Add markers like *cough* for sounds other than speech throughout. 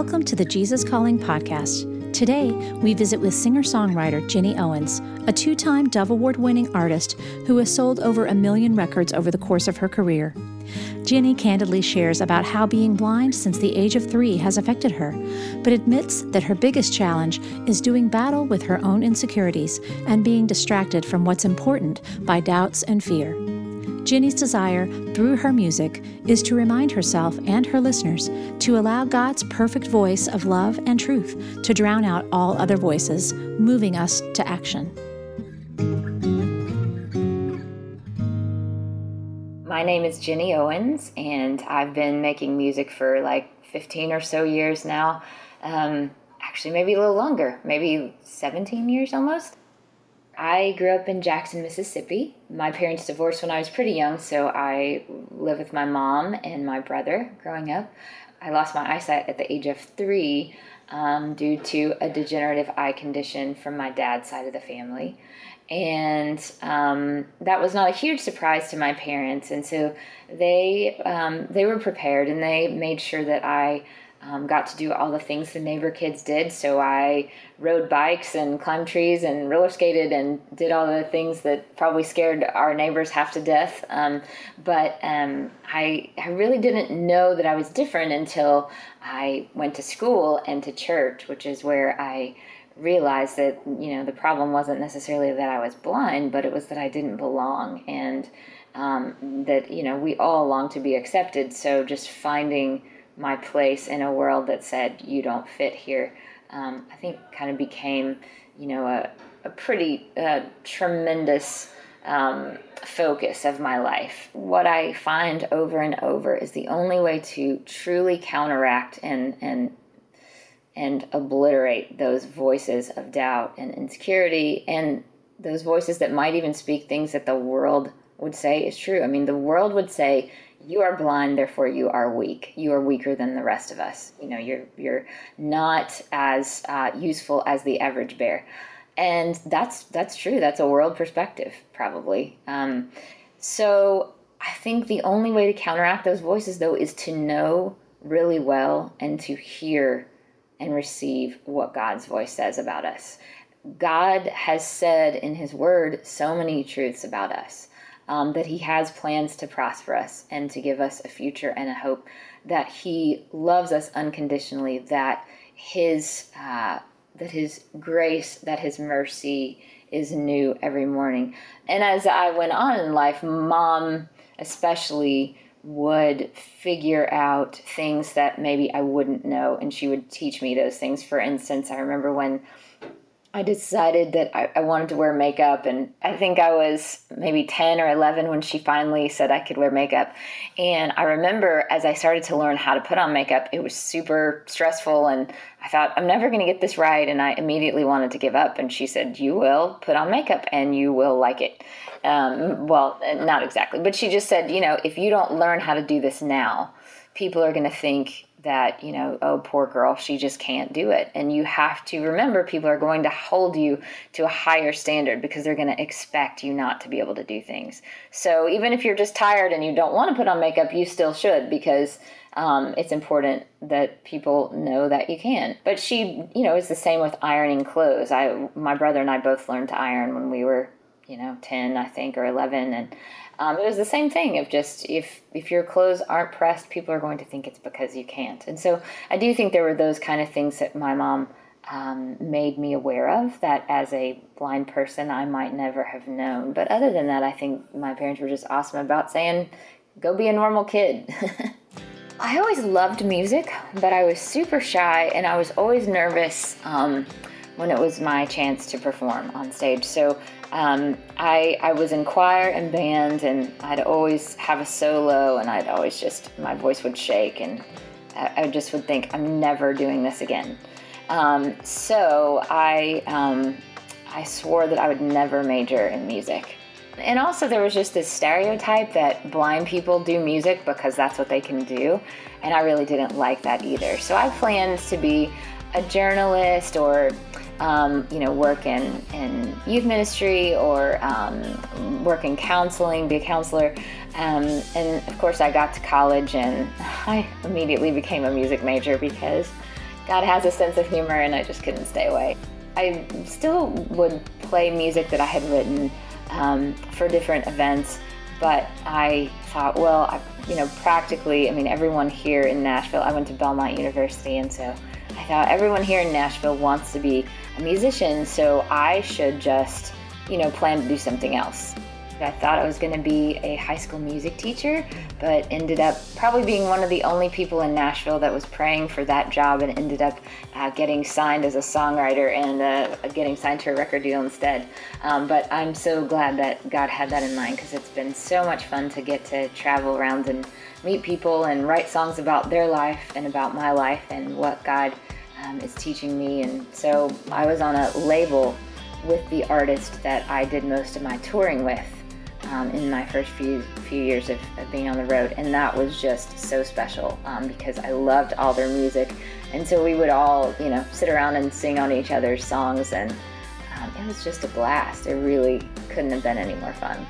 Welcome to the Jesus Calling podcast. Today, we visit with singer songwriter Ginny Owens, a two time Dove Award winning artist who has sold over a million records over the course of her career. Ginny candidly shares about how being blind since the age of three has affected her, but admits that her biggest challenge is doing battle with her own insecurities and being distracted from what's important by doubts and fear. Ginny's desire through her music is to remind herself and her listeners to allow God's perfect voice of love and truth to drown out all other voices, moving us to action. My name is Ginny Owens, and I've been making music for like 15 or so years now. Um, actually, maybe a little longer, maybe 17 years almost. I grew up in Jackson, Mississippi. My parents divorced when I was pretty young, so I lived with my mom and my brother growing up. I lost my eyesight at the age of three um, due to a degenerative eye condition from my dad's side of the family. And um, that was not a huge surprise to my parents, and so they um, they were prepared and they made sure that I um, got to do all the things the neighbor kids did. So I rode bikes and climbed trees and roller skated and did all the things that probably scared our neighbors half to death. Um, but um, I, I really didn't know that I was different until I went to school and to church, which is where I realized that you know the problem wasn't necessarily that I was blind, but it was that I didn't belong and um, that you know we all long to be accepted. So just finding my place in a world that said you don't fit here, um, I think kind of became, you know, a, a pretty uh, tremendous um, focus of my life. What I find over and over is the only way to truly counteract and and and obliterate those voices of doubt and insecurity and those voices that might even speak things that the world would say is true. I mean, the world would say you are blind therefore you are weak. You are weaker than the rest of us. You know you're you're not as uh, useful as the average bear. And that's that's true. That's a world perspective probably. Um, so i think the only way to counteract those voices though is to know really well and to hear and receive what god's voice says about us. God has said in his word so many truths about us um, that He has plans to prosper us and to give us a future and a hope, that He loves us unconditionally, that His uh, that His grace, that His mercy is new every morning. And as I went on in life, Mom especially would figure out things that maybe I wouldn't know, and she would teach me those things. For instance, I remember when I decided that I, I, wanted to wear makeup, and I think I was maybe 10 or 11 when she finally said I could wear makeup. And I remember as I started to learn how to put on makeup, it was super stressful, and I thought, I'm never going to get this right. And I immediately wanted to give up. And she said, You will put on makeup and you will like it. Um, well, not exactly, but she just said, You know, if you don't learn how to do this now, people are going to think that you know oh poor girl she just can't do it. And you have to remember people are going to hold you to a higher standard because they're going to expect you not to be able to do things. So even if you're just tired and you don't want to put on makeup you still should because um, it's important that people know that you can. But she you know is the same with ironing clothes. I my brother and i both learned to iron when we were you know 10 i think or 11 and um, it was the same thing of just if if your clothes aren't pressed, people are going to think it's because you can't. And so I do think there were those kind of things that my mom um, made me aware of that as a blind person I might never have known. But other than that, I think my parents were just awesome about saying, "Go be a normal kid." *laughs* I always loved music, but I was super shy and I was always nervous um, when it was my chance to perform on stage. So um, I, I was in choir and band, and I'd always have a solo, and I'd always just, my voice would shake, and I, I just would think, I'm never doing this again. Um, so I, um, I swore that I would never major in music. And also, there was just this stereotype that blind people do music because that's what they can do. And I really didn't like that either. So I planned to be a journalist or um, you know, work in, in youth ministry or um, work in counseling, be a counselor. Um, and of course, I got to college and *laughs* I immediately became a music major because God has a sense of humor, and I just couldn't stay away. I still would play music that I had written um, for different events, but I thought, well, I, you know, practically, I mean, everyone here in Nashville, I went to Belmont University, and so I thought everyone here in Nashville wants to be musician, so I should just, you know, plan to do something else. I thought I was going to be a high school music teacher, but ended up probably being one of the only people in Nashville that was praying for that job and ended up uh, getting signed as a songwriter and uh, getting signed to a record deal instead. Um, but I'm so glad that God had that in mind because it's been so much fun to get to travel around and meet people and write songs about their life and about my life and what God um, is teaching me. And so I was on a label with the artist that I did most of my touring with um, in my first few few years of, of, being on the road, and that was just so special um, because I loved all their music, and so we would all you know sit around and sing on each other's songs, and um, it was just a blast. It really couldn't have been any more fun.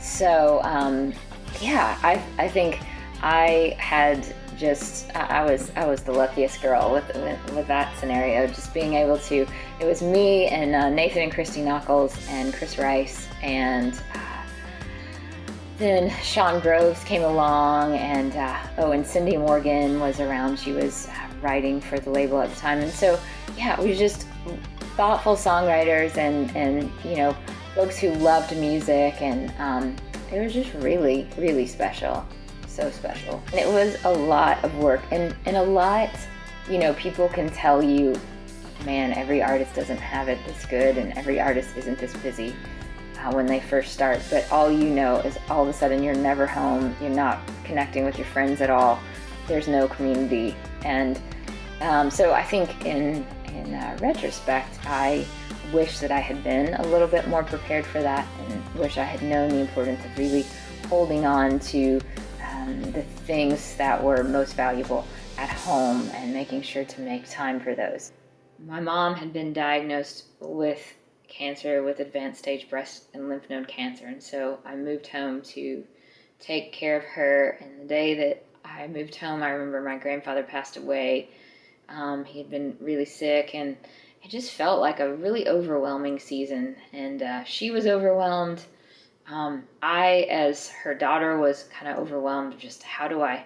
So um, yeah, I I think I had just I was I was the luckiest girl with, with, with that scenario. Just being able to, it was me and uh, Nathan and Christy Nockels and Chris Rice and. Uh, then Shaun Groves came along, and uh, oh, and Cindy Morgan was around. She was uh, writing for the label at the time, and so yeah, we were just thoughtful songwriters and and you know folks who loved music, and um, it was just really really special, so special. And it was a lot of work, and and a lot, you know, people can tell you, man, every artist doesn't have it this good, and every artist isn't this busy uh, when they first start, but all you know is all of a sudden you're never home, you're not connecting with your friends at all, there's no community. And um, so I think in, in uh, retrospect, I wish that I had been a little bit more prepared for that and wish I had known the importance of really holding on to um, the things that were most valuable at home and making sure to make time for those. My mom had been diagnosed with cancer with advanced stage breast and lymph node cancer. And so I moved home to take care of her. And the day that I moved home, I remember my grandfather passed away. Um, he had been really sick, and it just felt like a really overwhelming season. And uh, she was overwhelmed. Um, I, as her daughter, was kind of overwhelmed. Just how do I,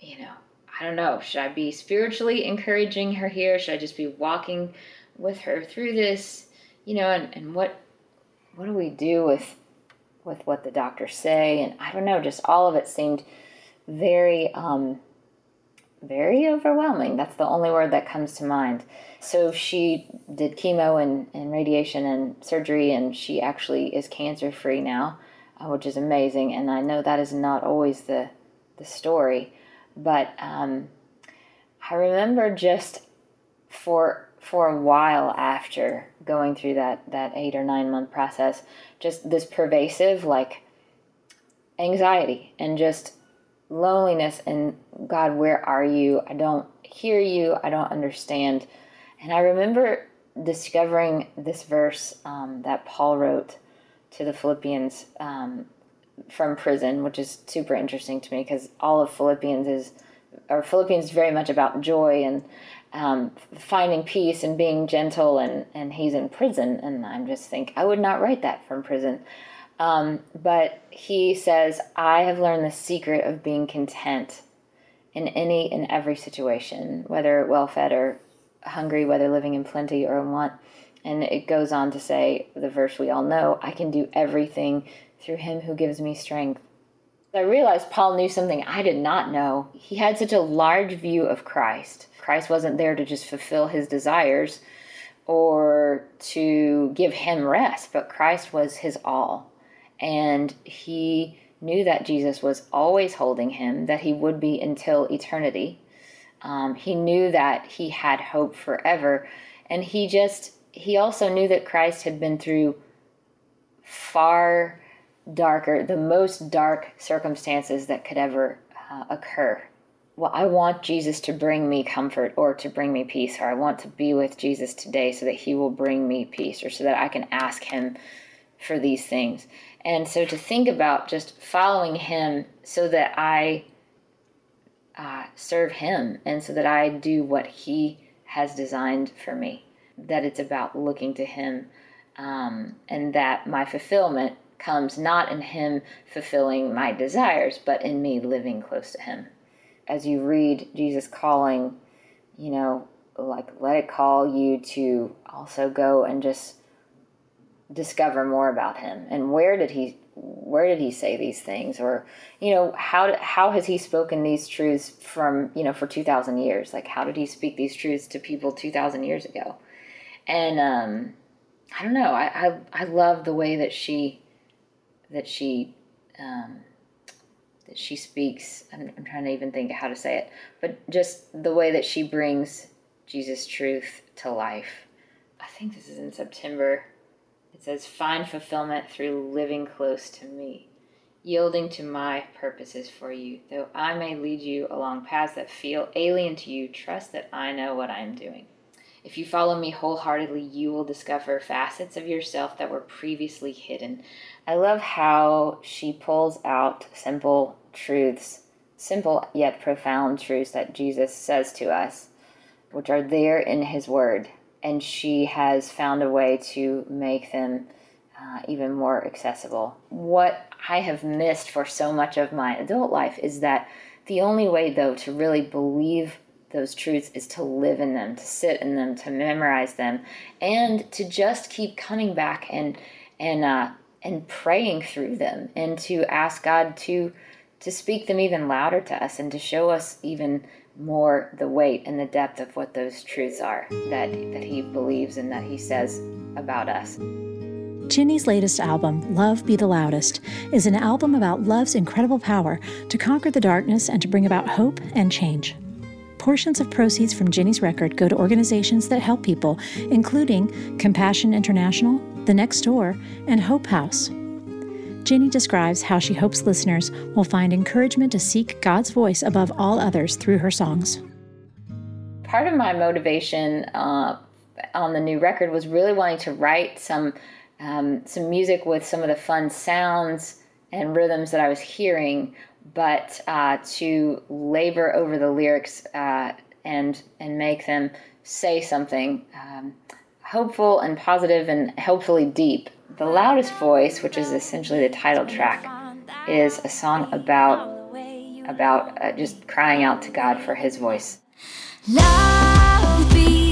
you know, I don't know. Should I be spiritually encouraging her here? Should I just be walking with her through this? you know, and, and what what do we do with with what the doctors say? And I don't know, just all of it seemed very um, very overwhelming. That's the only word that comes to mind. So she did chemo and, and radiation and surgery, and she actually is cancer free now, uh, which is amazing. And I know that is not always the the story, but um, I remember just for for a while after going through that that eight or nine month process just this pervasive like anxiety and just loneliness and god where are you i don't hear you i don't understand and i remember discovering this verse um, that paul wrote to the philippians um, from prison which is super interesting to me because all of philippians is or philippians is very much about joy and um, finding peace and being gentle, and, and he's in prison. And I'm just think I would not write that from prison. Um, but he says, I have learned the secret of being content in any and every situation, whether well fed or hungry, whether living in plenty or in want. And it goes on to say, the verse we all know, I can do everything through him who gives me strength. I realized Paul knew something I did not know. He had such a large view of Christ. Christ wasn't there to just fulfill his desires or to give him rest, but Christ was his all. And he knew that Jesus was always holding him, that he would be until eternity. Um, he knew that he had hope forever. And he just, he also knew that Christ had been through far darker, the most dark circumstances that could ever uh, occur. Well, I want Jesus to bring me comfort or to bring me peace, or I want to be with Jesus today so that he will bring me peace, or so that I can ask him for these things. And so to think about just following him so that I uh, serve him and so that I do what he has designed for me. That it's about looking to Him, um, and that my fulfillment comes not in Him fulfilling my desires, but in me living close to Him. As you read Jesus calling, you know, like let it call you to also go and just discover more about him? And where did he where did he say these things? Or you know how how has he spoken these truths from you know for 2000 years? Like how did he speak these truths to people 2000 years ago? And um i don't know. I i, I love the way that she that she um that she speaks. I'm, I'm trying to even think how to say it. But just the way that she brings jesus truth to life. I think this is in september it says, Find fulfillment through living close to me, yielding to my purposes for you. Though I may lead you along paths that feel alien to you, trust that I know what I am doing. If you follow me wholeheartedly, you will discover facets of yourself that were previously hidden. I love how she pulls out simple truths, simple yet profound truths that Jesus says to us, which are there in His Word and she has found a way to make them uh, even more accessible. What I have missed for so much of my adult life is that the only way, though, to really believe those truths is to live in them, to sit in them, to memorize them, and to just keep coming back and and uh, and praying through them, and to ask God to to speak them even louder to us, and to show us even more the weight and the depth of what those truths are that, that he believes and that he says about us. Ginny's latest album, Love Be the Loudest, is an album about love's incredible power to conquer the darkness and to bring about hope and change. Portions of proceeds from Ginny's record go to organizations that help people, including Compassion International, The Next Door, and Hope House. Ginny describes how she hopes listeners will find encouragement to seek God's voice above all others through her songs. Part of my motivation uh, on the new record was really wanting to write some um, some music with some of the fun sounds and rhythms that I was hearing, but uh, to labor over the lyrics uh, and and make them say something um, hopeful and positive and hopefully deep the Loudest Voice, which is essentially the title track, is a song about about uh, just crying out to God for His voice. Love have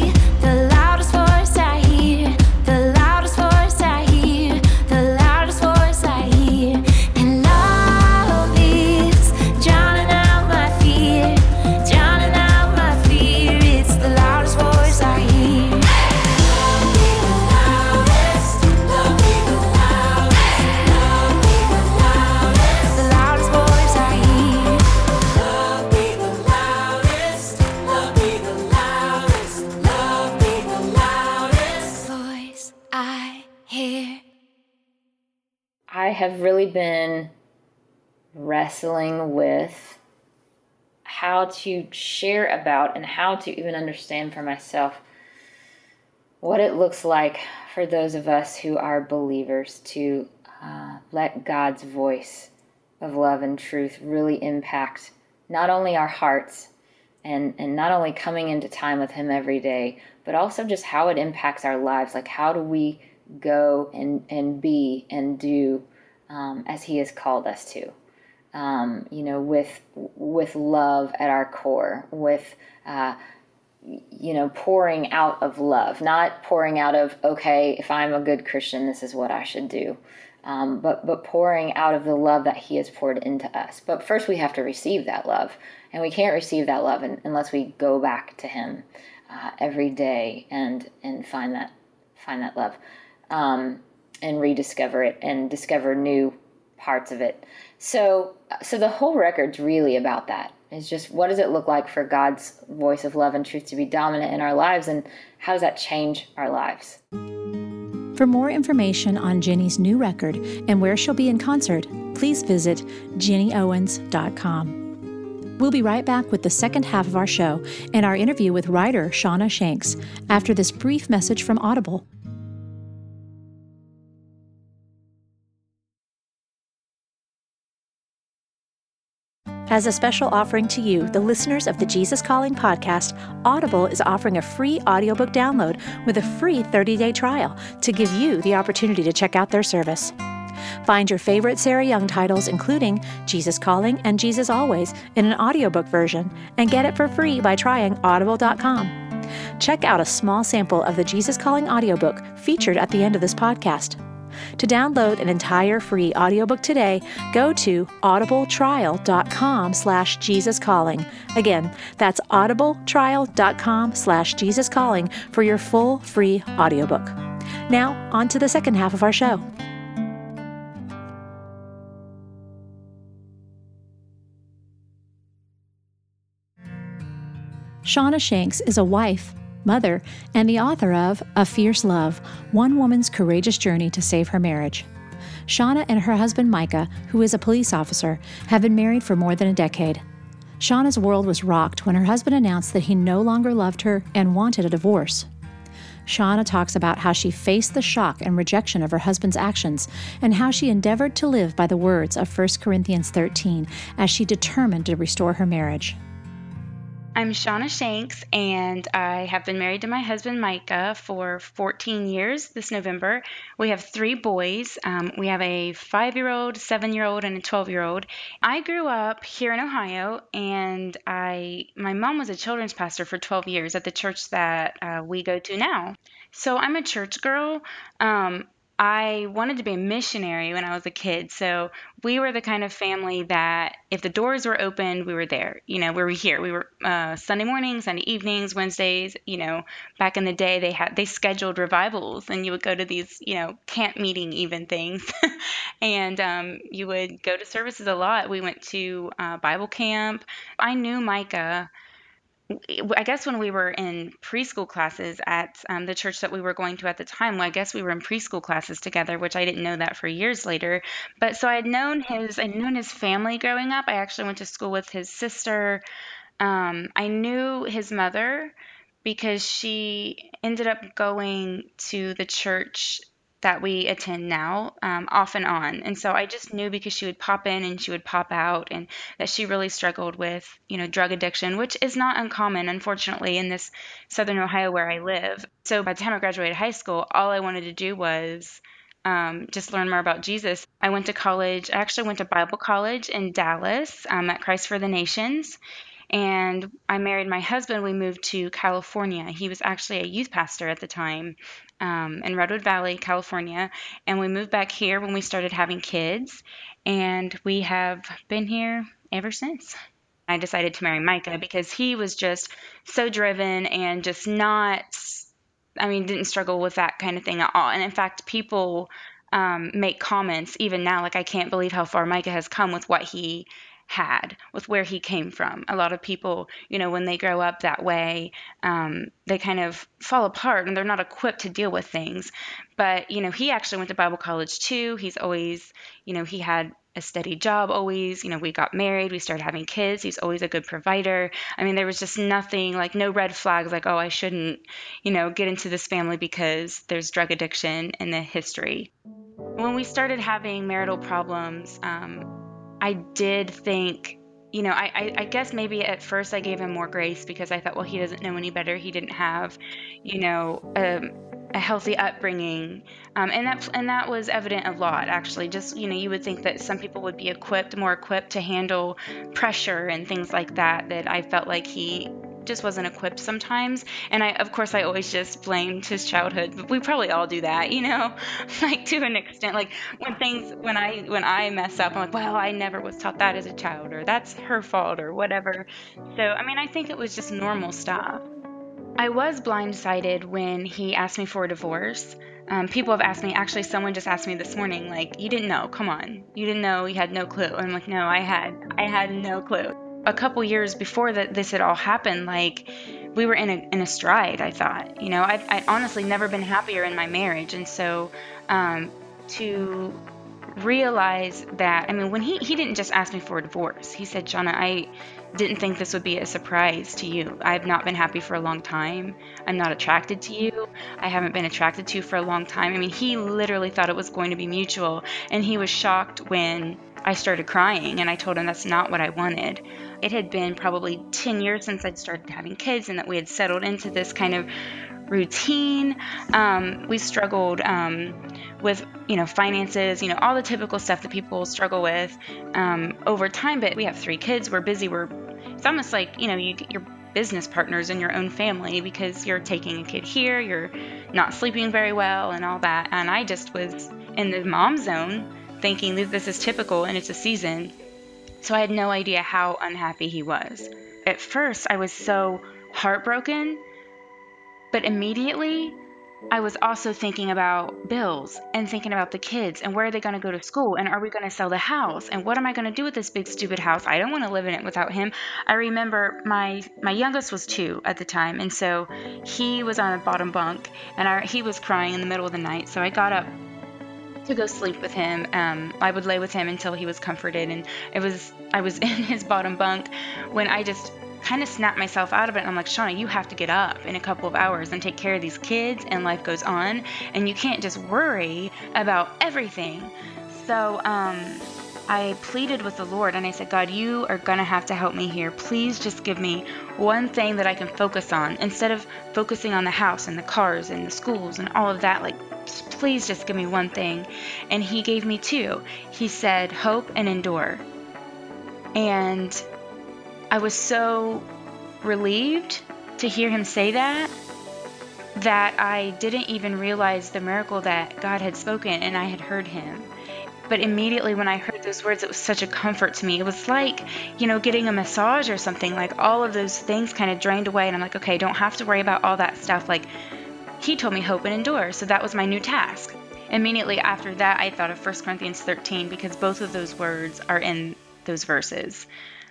wrestling with how to share about and how to even understand for myself what it looks like for those of us who are believers to uh, let God's voice of love and truth really impact not only our hearts and, and not only coming into time with Him every day, but also just how it impacts our lives. Like, how do we go and, and be and do um, as He has called us to. Um, you know, with with love at our core, with uh, you know, pouring out of love, not pouring out of okay, if I'm a good Christian, this is what I should do, um, but but pouring out of the love that He has poured into us. But first, we have to receive that love, and we can't receive that love unless we go back to Him uh, every day and and find that find that love. Um, and rediscover it and discover new parts of it. So so the whole record's really about that. It's just what does it look like for God's voice of love and truth to be dominant in our lives and how does that change our lives? For more information on Ginny's new record and where she'll be in concert, please visit ginnyowens.com. We'll be right back with the second half of our show and our interview with writer Shauna Shanks after this brief message from Audible. As a special offering to you, the listeners of the Jesus Calling podcast, Audible is offering a free audiobook download with a free 30 day trial to give you the opportunity to check out their service. Find your favorite Sarah Young titles, including Jesus Calling and Jesus Always, in an audiobook version, and get it for free by trying audible.com. Check out a small sample of the Jesus Calling audiobook featured at the end of this podcast. To download an entire free audiobook today, go to audibletrial.com slash Jesus Calling. Again, that's audibletrial.com slash Jesus Calling for your full free audiobook. Now, on to the second half of our show. Shauna Shanks is a wife, mother, and the author of A Fierce Love One Woman's Courageous Journey to Save Her Marriage. Shauna and her husband Micah, who is a police officer, have been married for more than a decade. Shauna's world was rocked when her husband announced that he no longer loved her and wanted a divorce. Shauna talks about how she faced the shock and rejection of her husband's actions and how she endeavored to live by the words of 1 Corinthians 13 as she determined to restore her marriage. I'm Shauna Shanks, and I have been married to my husband Micah for 14 years this November. We have three boys. Um, we have a five year old, seven year old, and a 12 year old. I grew up here in Ohio, and I my mom was a children's pastor for 12 years at the church that uh, we go to now. So I'm a church girl. Um, I wanted to be a missionary when I was a kid. So we were the kind of family that if the doors were open, we were there. You know, we were here. We were uh, Sunday mornings, Sunday evenings, Wednesdays. You know, back in the day, they had they scheduled revivals, and you would go to these, you know, camp meeting even things, *laughs* and um, you would go to services a lot. We went to uh, Bible camp. I knew Micah I guess when we were in preschool classes at um, the church that we were going to at the time, well, I guess we were in preschool classes together, which I didn't know that for years later. But so I had known his, I'd known his family growing up. I actually went to school with his sister. Um, I knew his mother because she ended up going to the church that we attend now um, off and on. And so I just knew because she would pop in and she would pop out, and that she really struggled with, you know, drug addiction, which is not uncommon, unfortunately, in this southern Ohio where I live. So by the time I graduated high school, all I wanted to do was um, just learn more about Jesus. I went to college. I actually went to Bible college in Dallas um, at Christ for the Nations. And I married my husband. We moved to California. He was actually a youth pastor at the time um, in Redwood Valley, California. And we moved back here when we started having kids. And we have been here ever since. I decided to marry Micah because he was just so driven and just not, I mean, didn't struggle with that kind of thing at all. And in fact, people um, make comments even now, like, I can't believe how far Micah has come with what he had with where he came from. A lot of people, you know, when they grow up that way, um, they kind of fall apart and they're not equipped to deal with things. But, you know, he actually went to Bible college too. He's always, you know, he had a steady job always. You know, we got married, we started having kids. He's always a good provider. I mean, there was just nothing like no red flags like, oh, I shouldn't, you know, get into this family because there's drug addiction in the history. When we started having marital problems, um, I did think, you know, I, I, I, guess maybe at first I gave him more grace because I thought, well, he doesn't know any better. He didn't have, you know, a, a healthy upbringing, um, and that and that was evident a lot actually. Just you know, you would think that some people would be equipped, more equipped to handle pressure and things like that. That I felt like he just wasn't equipped sometimes. And I, of course, I always just blamed his childhood. But we probably all do that, you know, *laughs* like to an extent. Like when things, when I, when I mess up, I'm like, well, I never was taught that as a child, or that's her fault, or whatever. So, I mean, I think it was just normal stuff. I was blindsided when he asked me for a divorce. Um, people have asked me, actually, someone just asked me this morning, like, you didn't know, come on, you didn't know, you had no clue. And I'm like, no, I had, I had no clue a couple years before that this had all happened, like we were in a in a stride. I thought, you know, I I honestly never been happier in my marriage, and so um, to realize that, I mean, when he he didn't just ask me for a divorce, he said, Shauna, I didn't think this would be a surprise to you. I've not been happy for a long time. I'm not attracted to you. I haven't been attracted to you for a long time. I mean, he literally thought it was going to be mutual, and he was shocked when I started crying, and I told him that's not what I wanted. It had been probably 10 years since I'd started having kids, and that we had settled into this kind of routine. Um, we struggled um, with, you know, finances, you know, all the typical stuff that people struggle with um, over time. But we have three kids. We're busy. We're it's almost like you know you get your business partners in your own family because you're taking a kid here, you're not sleeping very well, and all that. And I just was in the mom zone thinking that this is typical and it's a season. So I had no idea how unhappy he was. At first, I was so heartbroken, but immediately I was also thinking about bills and thinking about the kids and where are they going to go to school and are we going to sell the house and what am I going to do with this big stupid house? I don't want to live in it without him. I remember my my youngest was 2 at the time and so he was on a bottom bunk and I, he was crying in the middle of the night. So I got up to go sleep with him. Um, I would lay with him until he was comforted and it was I was *laughs* in his bottom bunk when I just kind of snapped myself out of it. And I'm like, Shauna, you have to get up in a couple of hours and take care of these kids, and life goes on. And you can't just worry about everything. So, um, I pleaded with the Lord and I said, God, you are going to have to help me here. Please just give me one thing that I can focus on instead of focusing on the house and the cars and the schools and all of that. Like, please just give me one thing. And He gave me two. He said, Hope and endure. And I was so relieved to hear him say that that I didn't even realize the miracle that God had spoken and I had heard him. But immediately when I heard those words, it was such a comfort to me. It was like, you know, getting a massage or something. Like all of those things kind of drained away. And I'm like, okay, don't have to worry about all that stuff. Like he told me hope and endure. So that was my new task. Immediately after that, I thought of 1 Corinthians 13 because both of those words are in those verses.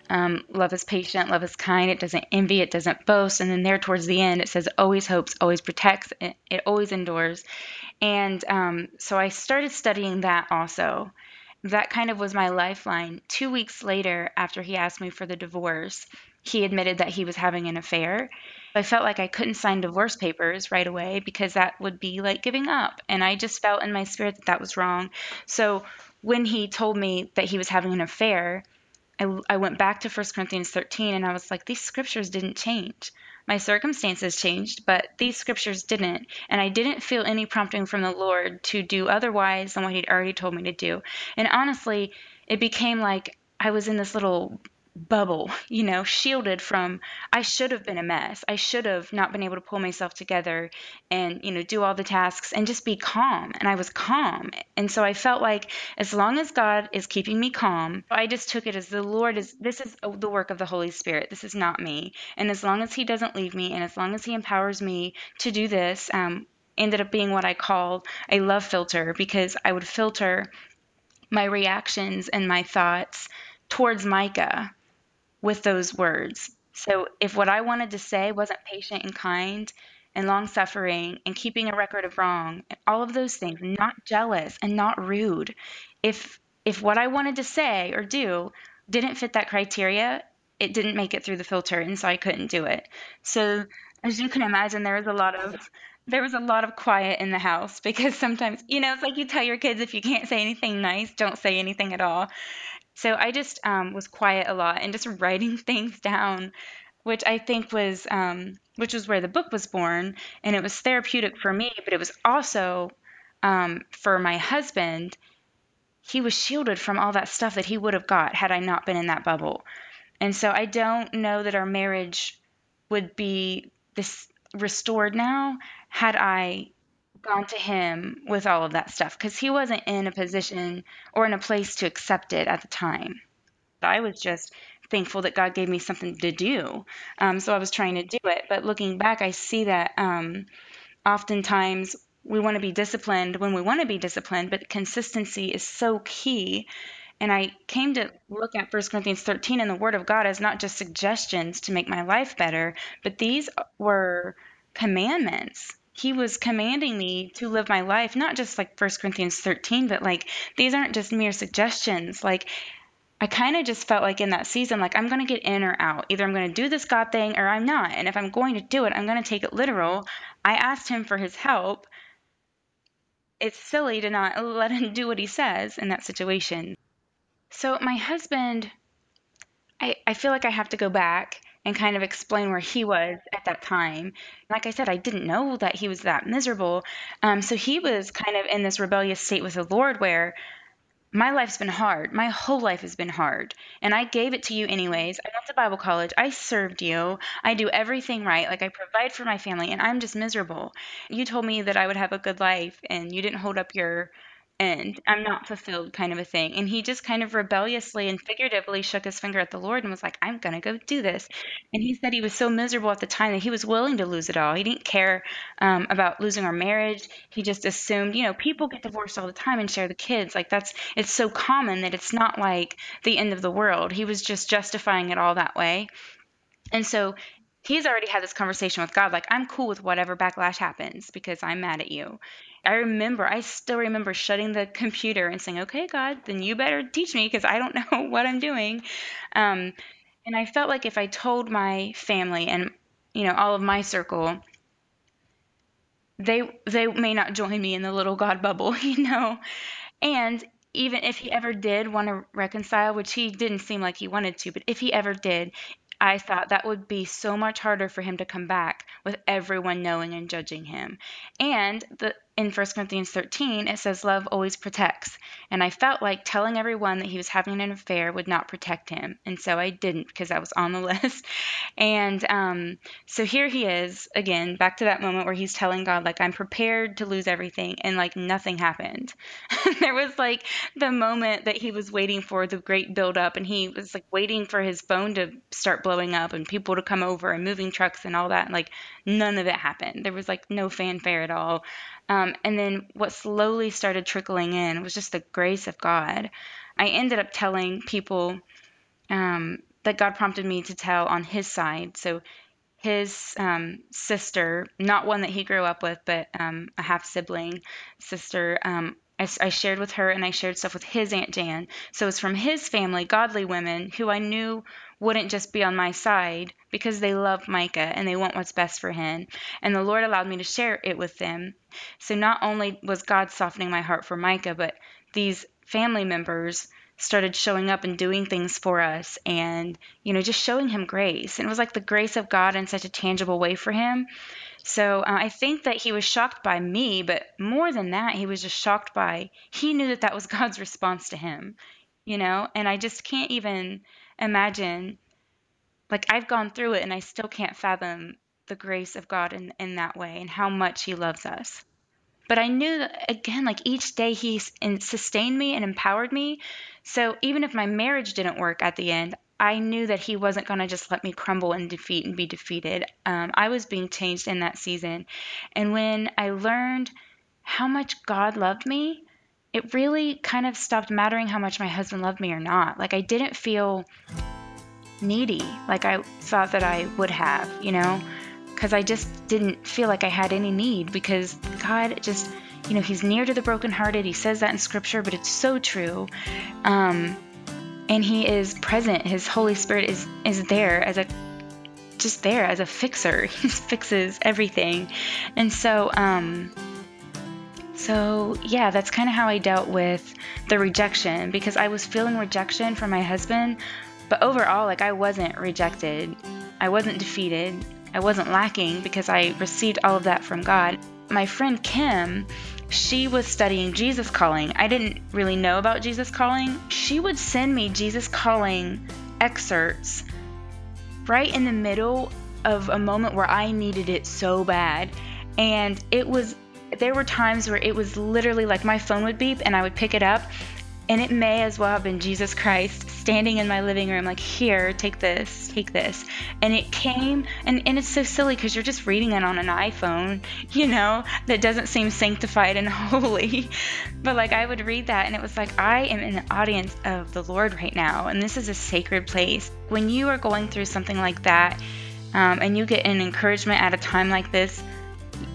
Um, love is patient, love is kind, it doesn't envy, it doesn't boast. And then there towards the end, it says always hopes, always protects, it, it always endures. And um, so I started studying that also. That kind of was my lifeline. Two weeks later, after he asked me for the divorce, he admitted that he was having an affair. I felt like I couldn't sign divorce papers right away because that would be like giving up. And I just felt in my spirit that that was wrong. So when he told me that he was having an affair, I, I went back to 1 Corinthians 13 and I was like, these scriptures didn't change. My circumstances changed, but these scriptures didn't. And I didn't feel any prompting from the Lord to do otherwise than what He'd already told me to do. And honestly, it became like I was in this little bubble, you know, shielded from I should have been a mess. I should have not been able to pull myself together and, you know, do all the tasks and just be calm. And I was calm. And so I felt like as long as God is keeping me calm, I just took it as the Lord is this is the work of the Holy Spirit. This is not me. And as long as he doesn't leave me and as long as he empowers me to do this, um ended up being what I called a love filter because I would filter my reactions and my thoughts towards Micah with those words. So if what I wanted to say wasn't patient and kind and long suffering and keeping a record of wrong, and all of those things, not jealous and not rude, if if what I wanted to say or do didn't fit that criteria, it didn't make it through the filter and so I couldn't do it. So as you can imagine there was a lot of there was a lot of quiet in the house *laughs* because sometimes you know it's like you tell your kids if you can't say anything nice don't say anything at all so I just um, was quiet a lot and just *laughs* writing things down, which I think was um, which was where the book was born, and it was therapeutic for me, but it was also um, for my husband. He was shielded from all that stuff that he would have got had I not been in that bubble, and so I don't know that our marriage would be this restored now had I gone to him with all of that stuff because he wasn't in a position or in a place to accept it at the time. I was just thankful that God gave me something to do. Um, so I was trying to do it. But looking back, I see that um, oftentimes we want to be disciplined when we want to be disciplined, but consistency is so key. And I came to look at 1 Corinthians 13 and the Word of God as not just suggestions to make my life better, but these were commandments he was commanding me to live my life, not just like 1 Corinthians 13, but like these aren't just mere suggestions. Like I kind of just felt like in that season, like I'm going to get in or out. Either I'm going to do this God thing or I'm not. And if I'm going to do it, I'm going to take it literal. I asked him for his help. It's silly to not let him do what he says in that situation. So, my husband, I, I feel like I have to go back and kind of explain where he was at that time. Like I said, I didn't know that he was that miserable. Um, so he was kind of in this rebellious state with the Lord where my life's been hard. My whole life has been hard. And I gave it to you anyways. I went to Bible college. I served you. I do everything right. Like I provide for my family and I'm just miserable. You told me that I would have a good life and you didn't hold up your end. I'm not fulfilled, kind of a thing. And he just kind of rebelliously and figuratively shook his finger at the Lord and was like, I'm going to go do this. And he said he was so miserable at the time that he was willing to lose it all. He didn't care um, about losing our marriage. He just assumed, you know, people get divorced all the time and share the kids. Like that's, it's so common that it's not like the end of the world. He was just justifying it all that way. And so he's already had this conversation with God, like, I'm cool with whatever backlash happens because I'm mad at you. I remember, I still remember shutting the computer and saying, okay, God, then you better teach me because I don't *laughs* know what I'm doing. Um, and I felt like if I told my family and, you know, all of my circle, they they may not join me in the little God bubble, *laughs* you know. And even if he ever did want to reconcile, which he didn't seem like he wanted to, but if he ever did, I thought that would be so much harder for him to come back with everyone knowing and judging him. And the in 1 Corinthians 13, it says love always protects. And I felt like telling everyone that he was having an affair would not protect him. And so I didn't because I was on the *laughs* list. And um, so here he is again, back to that moment where he's telling God, like, I'm prepared to lose everything. And like nothing happened. *laughs* there was like the moment that he was waiting for the great build up and he was like waiting for his phone to start blowing up and people to come over and moving trucks and all that. And like none of it happened. There was like no fanfare at all. Um, and then what slowly started trickling in was just the grace of God. I ended up telling people um, that God prompted me to tell on his side. So his um, sister, not one that he grew up with, but um, a half sibling sister, um, I, I, shared with her and I shared stuff with his Aunt Jan. So it's from his family, godly women who I knew wouldn't just be on my side because they love Micah and they want what's best for him. And the Lord allowed me to share it with them. So not only was God softening my heart for Micah, but these family members started showing up and doing things for us and you know just showing him grace and it was like the grace of god in such a tangible way for him so uh, i think that he was shocked by me but more than that he was just shocked by he knew that that was *laughs* god's response to him you know and i just can't even imagine like I've gone through it and I still can't fathom the grace of God in, in that way and how much He loves us. But I knew that, again, like each day He sustained me and empowered me. So even if my marriage didn't work at the end, I knew that He wasn't going to just let me crumble and defeat and be defeated. Um, I was being changed in that season. And when I learned how much God loved me, it really kind of stopped mattering how much my husband loved me or not. Like I didn't feel needy like I thought that I would have, you know, because I just didn't feel like I had any need because God just, you know, He's near to the brokenhearted. He says that in Scripture, but it's so true. Um, and He is present. His Holy Spirit is is there as a just there as a fixer. *laughs* He fixes everything, and so um, so, yeah, that's kind of how I dealt with the rejection because I was feeling rejection from my husband, but overall, like, I wasn't rejected. I wasn't defeated. I wasn't lacking because I received all of that from God. My friend Kim, she was studying Jesus Calling. I didn't really know about Jesus Calling. She would send me Jesus Calling excerpts right in the middle of a moment where I needed it so bad. And it was there were times where it was literally like my phone would beep and I would pick it up and it may as well have been Jesus Christ standing in my living room, like, here, take this, take this. And it came, and, and it's so silly because you're just reading it on an iPhone, you know, that doesn't seem sanctified and *laughs* holy. But like, I would read that, and it was like, I am in the audience of the Lord right now, and this is a sacred place. When you are going through something like that, um, and you get an encouragement at a time like this,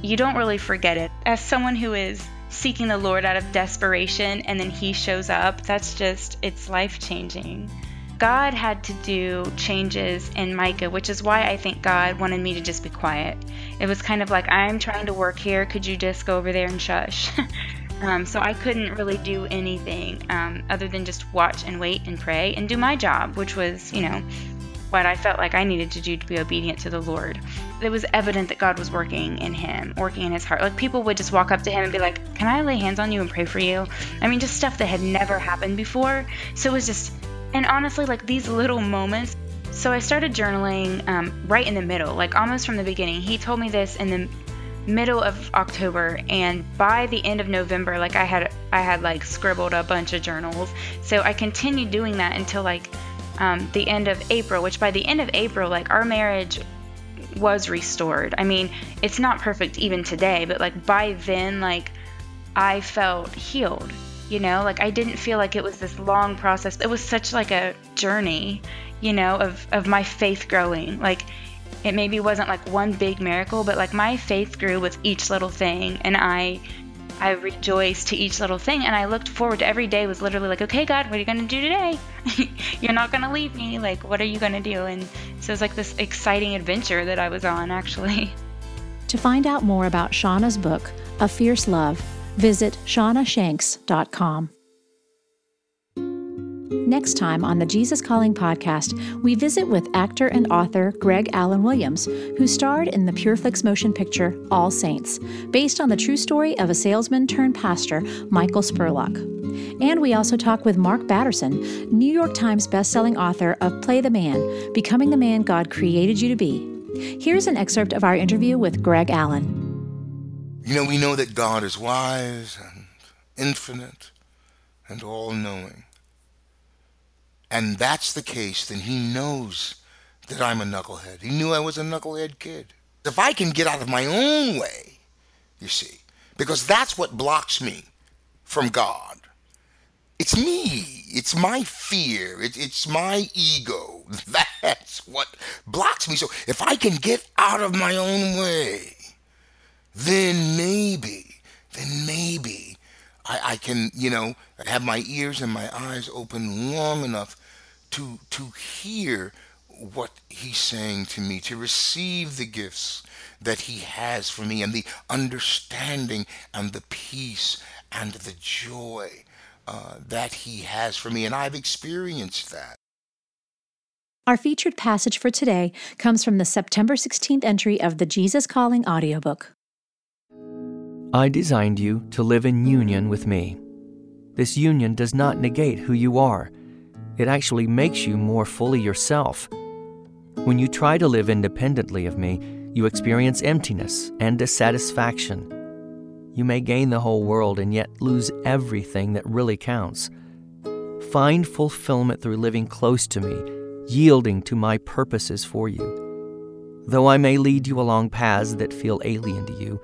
you don't really forget it. As someone who is seeking the Lord out of desperation and then He shows up, that's just, it's life changing. God had to do changes in Micah, which is why I think God wanted me to just be quiet. It was kind of like, I'm trying to work here. Could you just go over there and shush? *laughs* um, so I couldn't really do anything um, other than just watch and wait and pray and do my job, which was, you know, what I felt like I needed to do to be obedient to the Lord. It was evident that God was working in him, working in his heart. Like people would just walk up to him and be like, Can I lay hands on you and pray for you? I mean, just stuff that had never happened before. So it was just, and honestly, like these little moments. So I started journaling um, right in the middle, like almost from the beginning. He told me this in the middle of October and by the end of November like I had I had like scribbled a bunch of journals. So I continued doing that until like um, the end of April, which by the end of April, like our marriage was restored. I mean, it's not perfect even today, but like by then, like I felt healed. You know, like I didn't feel like it was this long process. It was such like a journey, you know, of of my faith growing. Like it maybe wasn't like one big miracle, but like my faith grew with each little thing, and I I rejoiced to each little thing and I looked forward to every day was literally like, okay, God, what are you going to do today? *laughs* You're not going to leave me. Like, what are you going to do? And so it was like this exciting adventure that I was on actually. To find out more about Shauna's book, A Fierce Love, visit shaunashanks.com. Next time on the Jesus Calling podcast, we visit with actor and author Greg Alan Williams, who starred in the Pureflix motion picture All Saints, based on the true story of a salesman turned pastor, Michael Spurlock. And we also talk with Mark Batterson, New York Times bestselling author of Play the Man Becoming the Man God Created You to Be. Here's an excerpt of our interview with Greg Allen. You know, we know that God is wise and infinite and all knowing and that's the case, then he knows that I'm a knucklehead. He knew I was a knucklehead kid. If I can get out of my own way, you see, because that's what blocks me from God. It's me. It's my fear. It, it's my ego. *laughs* That's what blocks me. So if I can get out of my own way, then maybe, then maybe I, I can, you know, have my ears and my eyes open long enough to to hear what he's saying to me, to receive the gifts that he has for me, and the understanding and the peace and the joy uh, that he has for me. And I've experienced that. Our featured passage for today comes from the September 16th entry of the Jesus Calling audiobook. I designed you to live in union with me. This union does not negate who you are, it actually makes you more fully yourself. When you try to live independently of me, you experience emptiness and dissatisfaction. You may gain the whole world and yet lose everything that really counts. Find fulfillment through living close to me, yielding to my purposes for you. Though I may lead you along paths that feel alien to you,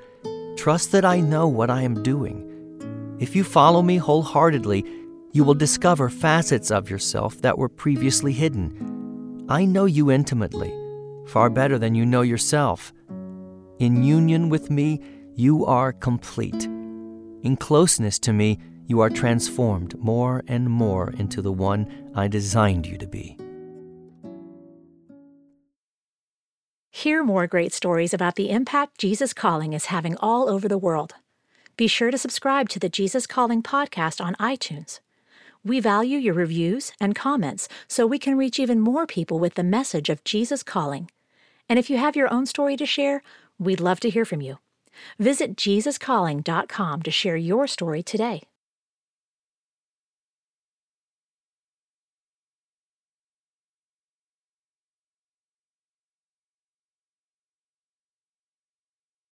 Trust that I know what I am doing. If you follow me wholeheartedly, you will discover facets of yourself that were previously hidden. I know you intimately, far better than you know yourself. In union with me, you are complete. In closeness to me, you are transformed more and more into the one I designed you to be. Hear more great stories about the impact Jesus Calling is having all over the world. Be sure to subscribe to the Jesus Calling podcast on iTunes. We value your reviews and comments so we can reach even more people with the message of Jesus Calling. And if you have your own story to share, we'd love to hear from you. Visit JesusCalling.com to share your story today.